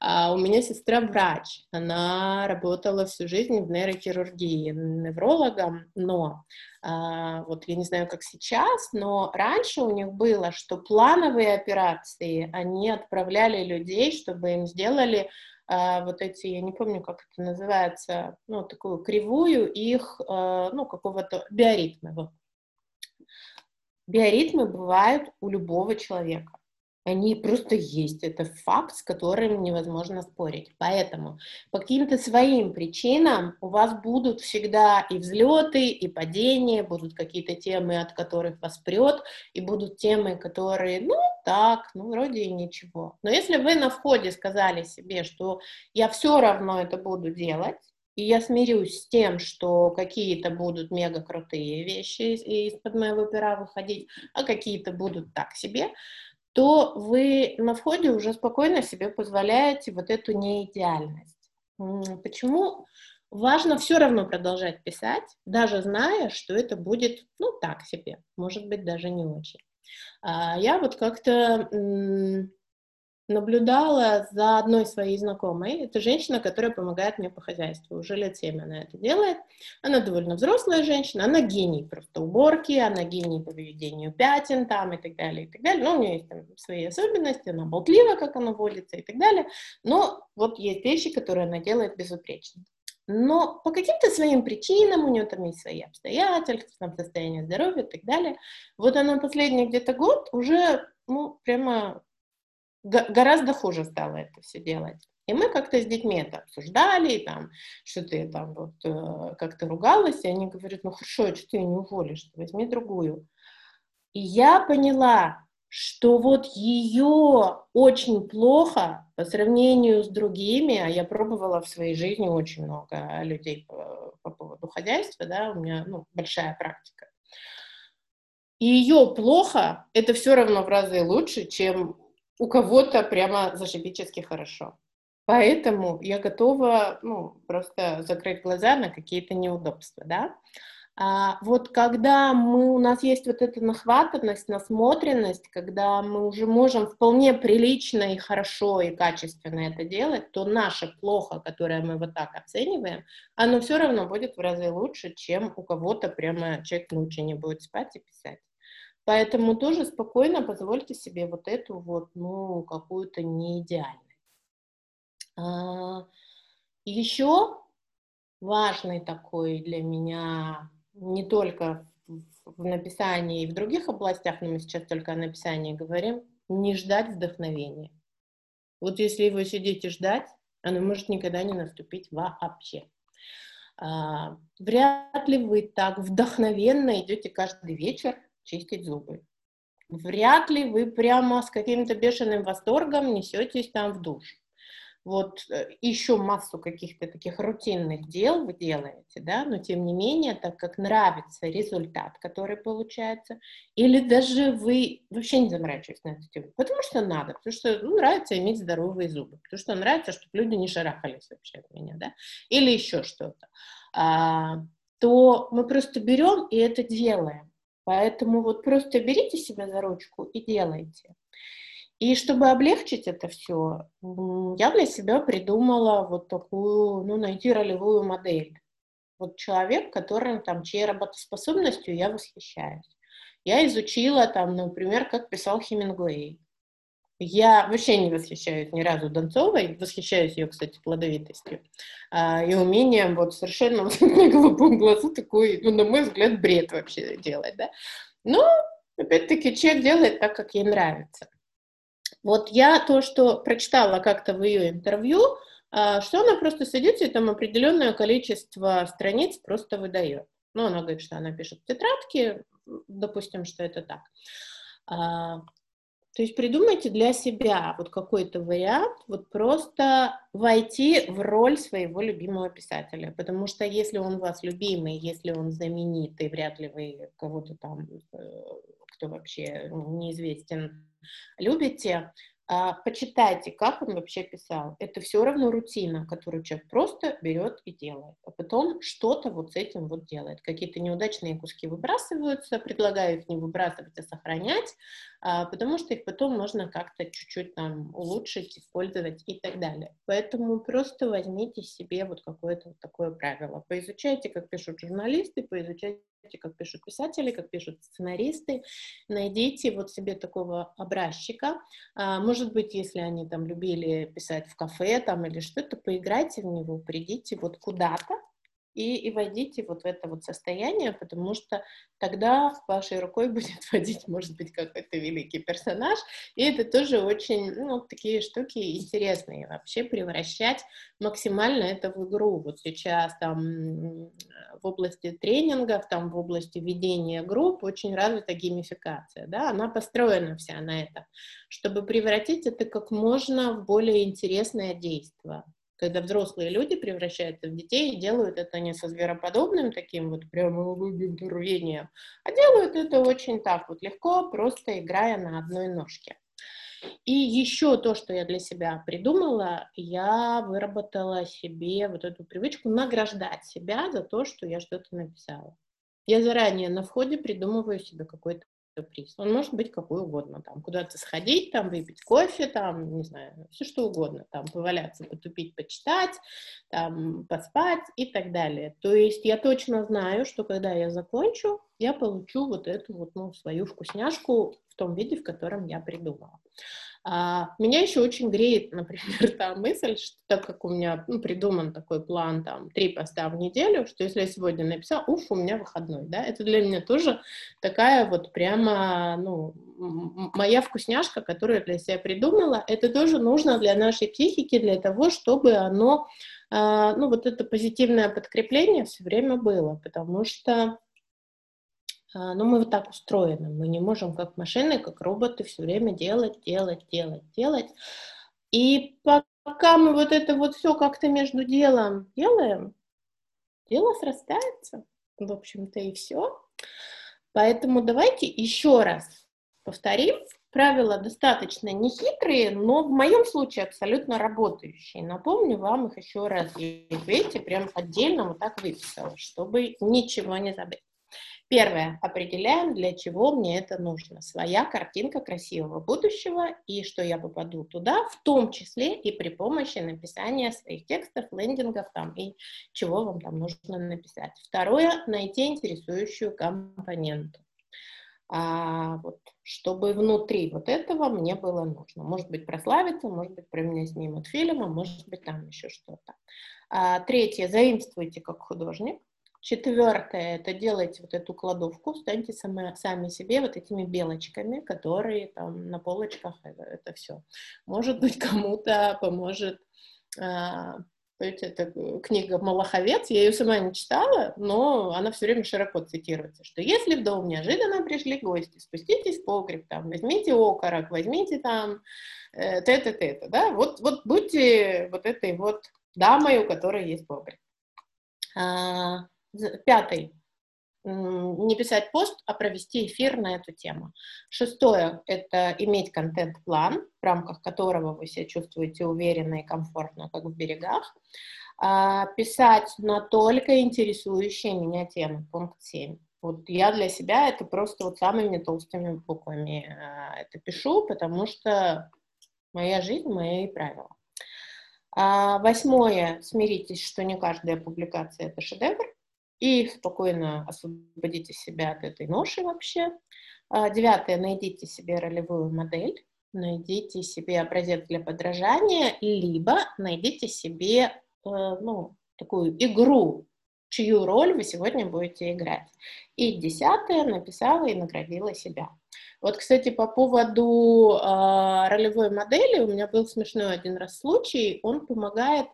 А у меня сестра врач, она работала всю жизнь в нейрохирургии неврологом, но а, вот я не знаю, как сейчас, но раньше у них было, что плановые операции, они отправляли людей, чтобы им сделали а, вот эти, я не помню, как это называется, ну, такую кривую их, а, ну, какого-то биоритма. Биоритмы бывают у любого человека. Они просто есть. Это факт, с которым невозможно спорить. Поэтому по каким-то своим причинам у вас будут всегда и взлеты, и падения, будут какие-то темы, от которых вас прет, и будут темы, которые, ну, так, ну, вроде и ничего. Но если вы на входе сказали себе, что я все равно это буду делать, и я смирюсь с тем, что какие-то будут мега крутые вещи из-под моего пера выходить, а какие-то будут так себе, то вы на входе уже спокойно себе позволяете вот эту неидеальность. Почему важно все равно продолжать писать, даже зная, что это будет, ну, так себе, может быть, даже не очень. А я вот как-то наблюдала за одной своей знакомой. Это женщина, которая помогает мне по хозяйству. Уже лет семь она это делает. Она довольно взрослая женщина, она гений просто уборки, она гений по выведению пятен там и так далее, и так далее. Ну, у нее есть там свои особенности, она болтлива, как она водится и так далее. Но вот есть вещи, которые она делает безупречно. Но по каким-то своим причинам, у нее там есть свои обстоятельства, там состояние здоровья и так далее, вот она последний где-то год уже, ну, прямо гораздо хуже стало это все делать. И мы как-то с детьми это обсуждали, там, что ты там вот э, как-то ругалась, и они говорят, ну хорошо, а что ты не уволишь, возьми другую. И я поняла, что вот ее очень плохо по сравнению с другими, а я пробовала в своей жизни очень много людей по, по поводу хозяйства, да, у меня ну, большая практика. И ее плохо, это все равно в разы лучше, чем у кого-то прямо зашибически хорошо. Поэтому я готова ну, просто закрыть глаза на какие-то неудобства, да. А, вот когда мы, у нас есть вот эта нахватанность, насмотренность, когда мы уже можем вполне прилично и хорошо и качественно это делать, то наше плохо, которое мы вот так оцениваем, оно все равно будет в разы лучше, чем у кого-то прямо человек лучше не будет спать и писать. Поэтому тоже спокойно позвольте себе вот эту вот, ну, какую-то неидеальность. А, еще важный такой для меня не только в написании и в других областях, но мы сейчас только о написании говорим, не ждать вдохновения. Вот если вы сидите ждать, оно может никогда не наступить вообще. А, вряд ли вы так вдохновенно идете каждый вечер чистить зубы. Вряд ли вы прямо с каким-то бешеным восторгом несетесь там в душ вот э, еще массу каких-то таких рутинных дел вы делаете, да, но тем не менее, так как нравится результат, который получается, или даже вы вообще не заморачиваетесь на эту тему, потому что надо, потому что ну, нравится иметь здоровые зубы, потому что нравится, чтобы люди не шарахались вообще от меня, да, или еще что-то, а, то мы просто берем и это делаем. Поэтому вот просто берите себя за ручку и делайте. И чтобы облегчить это все, я для себя придумала вот такую, ну, найти ролевую модель. Вот человек, которым там, чьей работоспособностью я восхищаюсь. Я изучила там, например, как писал Хемингуэй. Я вообще не восхищаюсь ни разу Донцовой, восхищаюсь ее, кстати, плодовитостью а, и умением вот совершенно [LAUGHS] вот, на голубом глазу такой, ну, на мой взгляд, бред вообще делать, да. Но, опять-таки, человек делает так, как ей нравится. Вот я то, что прочитала как-то в ее интервью, а, что она просто садится и там определенное количество страниц просто выдает. Ну, она говорит, что она пишет тетрадки, допустим, что это так. То есть придумайте для себя вот какой-то вариант, вот просто войти в роль своего любимого писателя, потому что если он вас любимый, если он знаменитый, вряд ли вы кого-то там, э, кто вообще неизвестен, любите, почитайте, как он вообще писал. Это все равно рутина, которую человек просто берет и делает. А потом что-то вот с этим вот делает. Какие-то неудачные куски выбрасываются, предлагаю их не выбрасывать, а сохранять, а, потому что их потом можно как-то чуть-чуть там улучшить, использовать и так далее. Поэтому просто возьмите себе вот какое-то вот такое правило. Поизучайте, как пишут журналисты, поизучайте как пишут писатели, как пишут сценаристы. Найдите вот себе такого образчика. А, может быть, если они там любили писать в кафе там или что-то, поиграйте в него, придите вот куда-то, и, и войдите вот в это вот состояние, потому что тогда вашей рукой [LAUGHS] будет водить, может быть, какой-то великий персонаж, и это тоже очень, ну, такие штуки интересные, вообще превращать максимально это в игру. Вот сейчас там в области тренингов, там в области ведения групп очень развита геймификация, да, она построена вся на это, чтобы превратить это как можно в более интересное действие когда взрослые люди превращаются в детей и делают это не со звероподобным таким вот прям рвением, а делают это очень так вот легко, просто играя на одной ножке. И еще то, что я для себя придумала, я выработала себе вот эту привычку награждать себя за то, что я что-то написала. Я заранее на входе придумываю себе какой-то приз. Он может быть какой угодно, там, куда-то сходить, там, выпить кофе, там, не знаю, все что угодно, там, поваляться, потупить, почитать, там, поспать и так далее. То есть я точно знаю, что когда я закончу, я получу вот эту вот, ну, свою вкусняшку в том виде, в котором я придумала. А, меня еще очень греет, [LAUGHS] например, та мысль, что так как у меня ну, придуман такой план, там, три поста в неделю, что если я сегодня написала, уф, у меня выходной, да, это для меня тоже такая вот прямо, ну, моя вкусняшка, которую я для себя придумала, это тоже нужно для нашей психики, для того, чтобы оно, а, ну, вот это позитивное подкрепление все время было, потому что но мы вот так устроены. Мы не можем как машины, как роботы все время делать, делать, делать, делать. И пока мы вот это вот все как-то между делом делаем, дело срастается. В общем-то и все. Поэтому давайте еще раз повторим. Правила достаточно нехитрые, но в моем случае абсолютно работающие. Напомню вам их еще раз. Видите, прям отдельно вот так выписала, чтобы ничего не забыть. Первое. Определяем, для чего мне это нужно. Своя картинка красивого будущего и что я попаду туда, в том числе и при помощи написания своих текстов, лендингов там и чего вам там нужно написать. Второе. Найти интересующую компоненту. А, вот, чтобы внутри вот этого мне было нужно. Может быть, прославиться, может быть, про меня снимут фильм, а может быть, там еще что-то. А, третье. Заимствуйте как художник. Четвертое, это делайте вот эту кладовку, станьте сами, сами себе вот этими белочками, которые там на полочках, это, это все. Может быть, кому-то поможет а, это книга «Малаховец», я ее сама не читала, но она все время широко цитируется, что если в дом неожиданно пришли гости, спуститесь в погреб, там, возьмите окорок, возьмите там э, т-т-т, да, вот, вот будьте вот этой вот дамой, у которой есть погреб. А, Пятый. Не писать пост, а провести эфир на эту тему. Шестое – это иметь контент-план, в рамках которого вы себя чувствуете уверенно и комфортно, как в берегах. А, писать на только интересующие меня темы. Пункт 7. Вот я для себя это просто вот самыми толстыми буквами э, это пишу, потому что моя жизнь, мои правила. А, восьмое, смиритесь, что не каждая публикация это шедевр, и спокойно освободите себя от этой ноши вообще. А, девятое, найдите себе ролевую модель, найдите себе образец для подражания, либо найдите себе э, ну, такую игру чью роль вы сегодня будете играть. И десятое написала и наградила себя. Вот, кстати, по поводу э, ролевой модели, у меня был смешной один раз случай, он помогает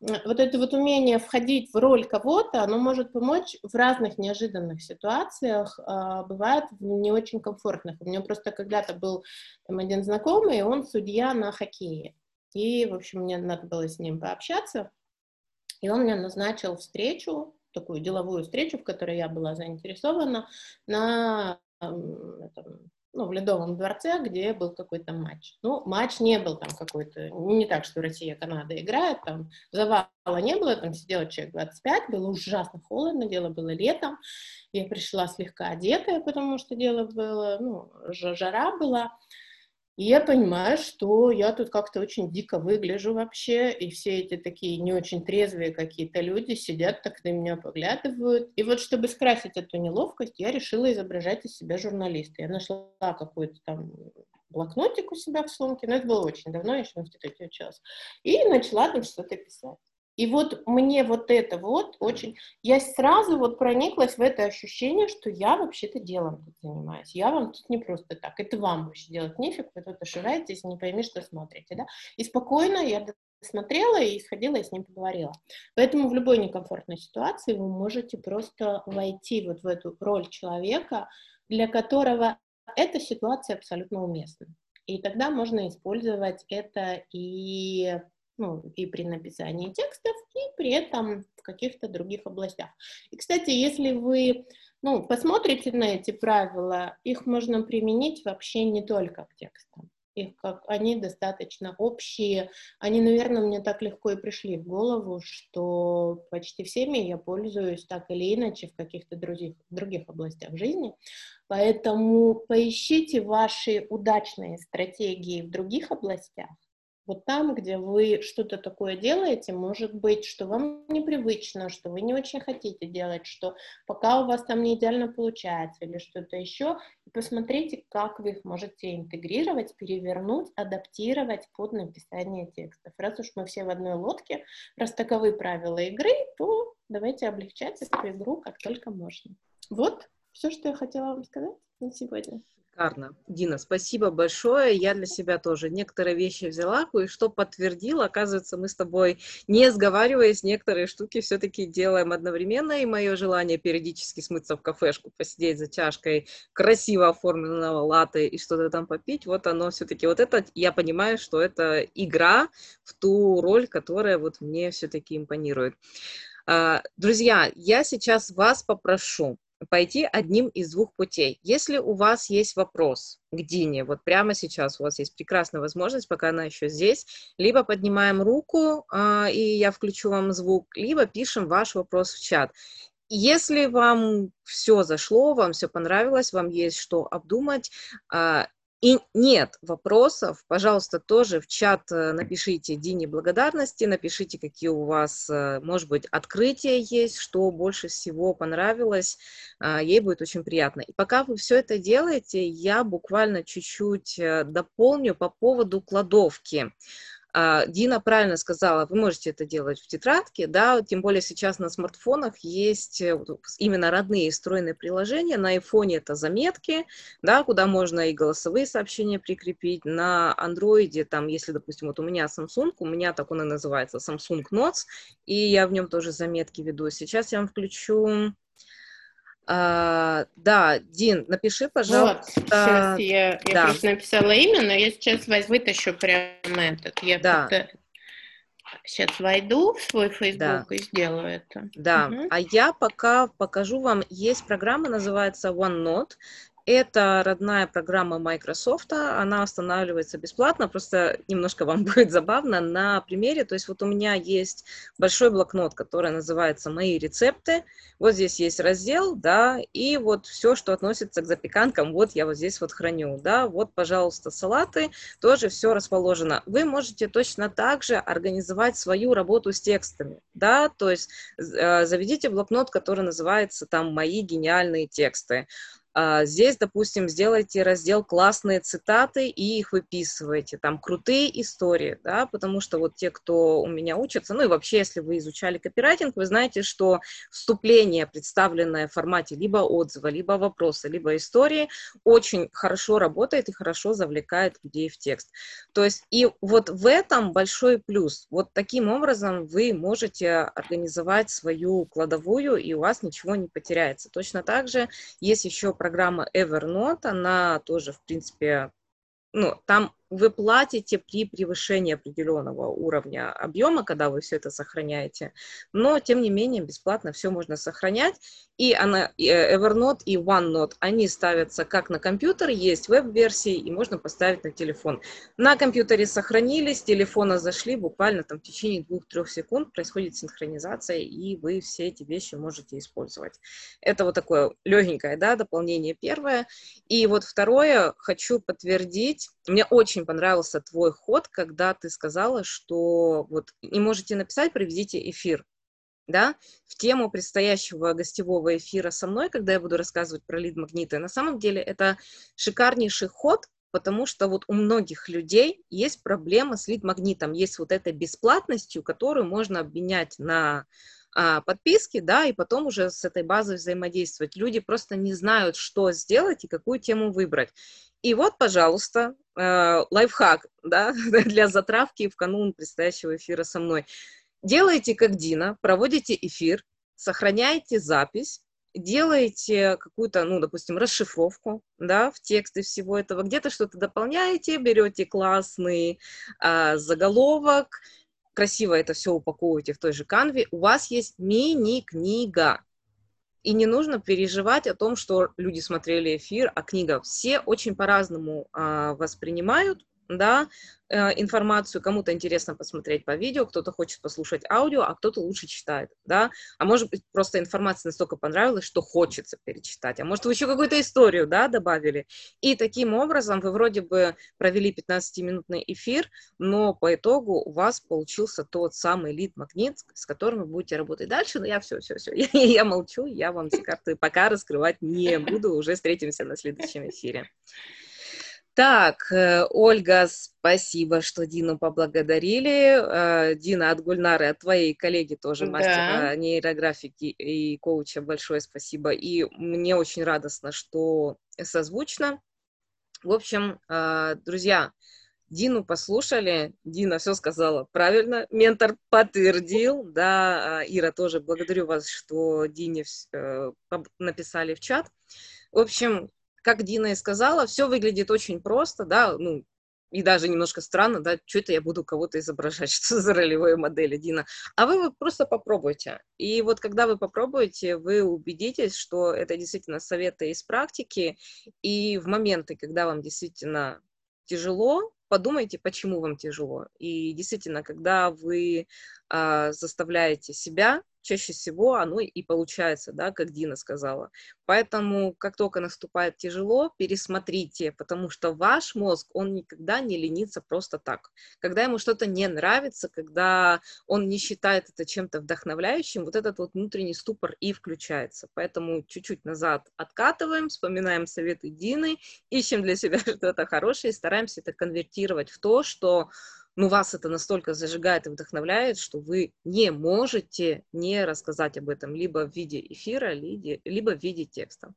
вот это вот умение входить в роль кого-то, оно может помочь в разных неожиданных ситуациях, э, бывает не очень комфортных. У меня просто когда-то был там, один знакомый, он судья на хоккее. И, в общем, мне надо было с ним пообщаться. И он мне назначил встречу такую деловую встречу, в которой я была заинтересована, на ну, в Ледовом дворце, где был какой-то матч. Ну, матч не был там какой-то, не так, что Россия, Канада играет, там завала не было, там сидело человек 25, было ужасно холодно, дело было летом, я пришла слегка одетая, потому что дело было, ну, жара была, и я понимаю, что я тут как-то очень дико выгляжу вообще, и все эти такие не очень трезвые какие-то люди сидят так на меня поглядывают. И вот чтобы скрасить эту неловкость, я решила изображать из себя журналиста. Я нашла какой-то там блокнотик у себя в сумке, но это было очень давно, я еще в институте училась, и начала там что-то писать. И вот мне вот это вот очень... Я сразу вот прониклась в это ощущение, что я вообще-то делом тут занимаюсь. Я вам тут не просто так. Это вам вообще делать нефиг, вы тут ошиваетесь, не пойми, что смотрите, да? И спокойно я смотрела и сходила и с ним поговорила. Поэтому в любой некомфортной ситуации вы можете просто войти вот в эту роль человека, для которого эта ситуация абсолютно уместна. И тогда можно использовать это и ну, и при написании текстов, и при этом в каких-то других областях. И, кстати, если вы ну, посмотрите на эти правила, их можно применить вообще не только к текстам. Их как, они достаточно общие. Они, наверное, мне так легко и пришли в голову, что почти всеми я пользуюсь так или иначе в каких-то других, других областях жизни. Поэтому поищите ваши удачные стратегии в других областях, вот там, где вы что-то такое делаете, может быть, что вам непривычно, что вы не очень хотите делать, что пока у вас там не идеально получается или что-то еще, посмотрите, как вы их можете интегрировать, перевернуть, адаптировать под написание текстов. Раз уж мы все в одной лодке, раз таковы правила игры, то давайте облегчать эту игру как только можно. Вот все, что я хотела вам сказать на сегодня. Шикарно. Дина, спасибо большое. Я для себя тоже некоторые вещи взяла, кое-что подтвердила. Оказывается, мы с тобой, не сговариваясь, некоторые штуки все-таки делаем одновременно. И мое желание периодически смыться в кафешку, посидеть за чашкой красиво оформленного латы и что-то там попить, вот оно все-таки, вот это, я понимаю, что это игра в ту роль, которая вот мне все-таки импонирует. А, друзья, я сейчас вас попрошу пойти одним из двух путей. Если у вас есть вопрос к Дине, вот прямо сейчас у вас есть прекрасная возможность, пока она еще здесь, либо поднимаем руку, а, и я включу вам звук, либо пишем ваш вопрос в чат. Если вам все зашло, вам все понравилось, вам есть что обдумать, а, и нет вопросов, пожалуйста, тоже в чат э, напишите Дине благодарности, напишите, какие у вас, э, может быть, открытия есть, что больше всего понравилось, а, ей будет очень приятно. И пока вы все это делаете, я буквально чуть-чуть э, дополню по поводу кладовки. А, Дина правильно сказала, вы можете это делать в тетрадке, да, тем более сейчас на смартфонах есть э, именно родные встроенные приложения, на айфоне это заметки, да, куда можно и голосовые сообщения прикрепить, на андроиде, там, если, допустим, вот у меня Samsung, у меня так он и называется, Samsung Notes, и я в нем тоже заметки веду. Сейчас я вам включу а, да, Дин, напиши, пожалуйста. Вот, сейчас я, я да. просто написала имя, но я сейчас вытащу прямо этот. Я да. сейчас войду в свой Facebook да. и сделаю это. Да, угу. а я пока покажу вам, есть программа, называется OneNote. Это родная программа Microsoft, она устанавливается бесплатно, просто немножко вам [LAUGHS] будет забавно на примере. То есть вот у меня есть большой блокнот, который называется «Мои рецепты». Вот здесь есть раздел, да, и вот все, что относится к запеканкам, вот я вот здесь вот храню, да. Вот, пожалуйста, салаты, тоже все расположено. Вы можете точно так же организовать свою работу с текстами, да, то есть э, заведите блокнот, который называется там «Мои гениальные тексты». А, здесь, допустим, сделайте раздел «Классные цитаты» и их выписывайте. Там крутые истории, да, потому что вот те, кто у меня учатся, ну и вообще, если вы изучали копирайтинг, вы знаете, что вступление, представленное в формате либо отзыва, либо вопроса, либо истории, очень хорошо работает и хорошо завлекает людей в текст. То есть и вот в этом большой плюс. Вот таким образом вы можете организовать свою кладовую, и у вас ничего не потеряется. Точно так же есть еще программа Evernote, она тоже, в принципе, ну, там вы платите при превышении определенного уровня объема, когда вы все это сохраняете, но, тем не менее, бесплатно все можно сохранять, и она, э, Evernote и OneNote, они ставятся как на компьютер, есть веб-версии, и можно поставить на телефон. На компьютере сохранились, телефона зашли, буквально там в течение двух-трех секунд происходит синхронизация, и вы все эти вещи можете использовать. Это вот такое легенькое, да, дополнение первое. И вот второе, хочу подтвердить, мне очень понравился твой ход, когда ты сказала, что вот не можете написать, проведите эфир. Да, в тему предстоящего гостевого эфира со мной, когда я буду рассказывать про лид-магниты, на самом деле это шикарнейший ход, потому что вот у многих людей есть проблема с лид-магнитом, есть вот этой бесплатностью, которую можно обменять на а, подписки, да, и потом уже с этой базой взаимодействовать. Люди просто не знают, что сделать и какую тему выбрать. И вот, пожалуйста, э, лайфхак да, [LAUGHS] для затравки в канун предстоящего эфира со мной. Делайте как Дина, проводите эфир, сохраняйте запись, делаете какую-то, ну, допустим, расшифровку, да, в тексты всего этого, где-то что-то дополняете, берете классный э, заголовок, красиво это все упаковываете в той же канве, у вас есть мини-книга, и не нужно переживать о том, что люди смотрели эфир, а книга. Все очень по-разному а, воспринимают да, Э, информацию, кому-то интересно посмотреть по видео, кто-то хочет послушать аудио, а кто-то лучше читает, да, а может быть просто информация настолько понравилась, что хочется перечитать, а может вы еще какую-то историю, да, добавили, и таким образом вы вроде бы провели 15-минутный эфир, но по итогу у вас получился тот самый лид-магнит, с которым вы будете работать дальше, но я все, все, все, [LAUGHS] я, я молчу, я вам все карты пока раскрывать не буду, уже встретимся на следующем эфире. Так, э, Ольга, спасибо, что Дину поблагодарили. Э, Дина от Гульнары, от твоей коллеги тоже, да. мастера нейрографики и коуча, большое спасибо. И мне очень радостно, что созвучно. В общем, э, друзья, Дину послушали, Дина все сказала правильно, ментор подтвердил, да, Ира тоже благодарю вас, что Дине написали в чат. В общем, как Дина и сказала, все выглядит очень просто, да, ну, и даже немножко странно, да, что это я буду кого-то изображать, [LAUGHS] что за ролевые модели, Дина. А вы вот просто попробуйте. И вот когда вы попробуете, вы убедитесь, что это действительно советы из практики, и в моменты, когда вам действительно тяжело, подумайте, почему вам тяжело. И действительно, когда вы а, заставляете себя чаще всего оно и получается, да, как Дина сказала. Поэтому, как только наступает тяжело, пересмотрите, потому что ваш мозг, он никогда не ленится просто так. Когда ему что-то не нравится, когда он не считает это чем-то вдохновляющим, вот этот вот внутренний ступор и включается. Поэтому чуть-чуть назад откатываем, вспоминаем советы Дины, ищем для себя [LAUGHS] что-то хорошее и стараемся это конвертировать в то, что но вас это настолько зажигает и вдохновляет, что вы не можете не рассказать об этом либо в виде эфира, либо в виде текста.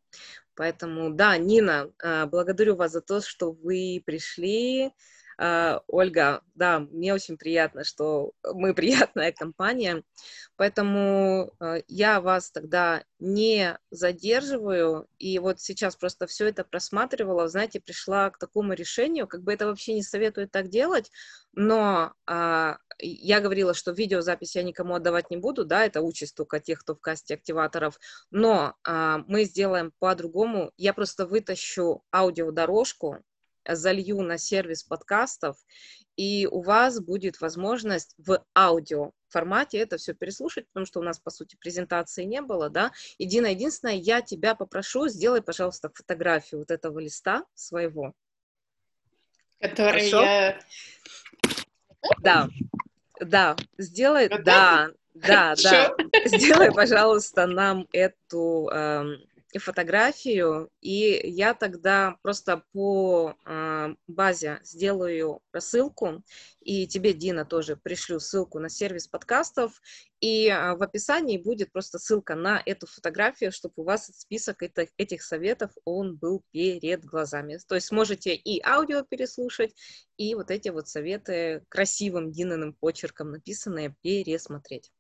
Поэтому, да, Нина, а, благодарю вас за то, что вы пришли, Ольга, да, мне очень приятно, что мы [LAUGHS] приятная компания, поэтому uh, я вас тогда не задерживаю, и вот сейчас просто все это просматривала, знаете, пришла к такому решению, как бы это вообще не советую так делать, но uh, я говорила, что видеозапись я никому отдавать не буду, да, это участь только тех, кто в касте активаторов, но мы сделаем по-другому, я просто вытащу аудиодорожку, залью на сервис подкастов, и у вас будет возможность в аудио формате это все переслушать, потому что у нас, по сути, презентации не было, да. Единое, единственное, я тебя попрошу, сделай, пожалуйста, фотографию вот этого листа своего. Который Хорошо? я... Да, да, сделай, вот да, да, да, сделай, пожалуйста, нам эту эм, фотографию, и я тогда просто по э, базе сделаю рассылку, и тебе, Дина, тоже пришлю ссылку на сервис подкастов, и э, в описании будет просто ссылка на эту фотографию, чтобы у вас список это, этих советов, он был перед глазами. То есть сможете и аудио переслушать, и вот эти вот советы красивым Динаным почерком написанные пересмотреть.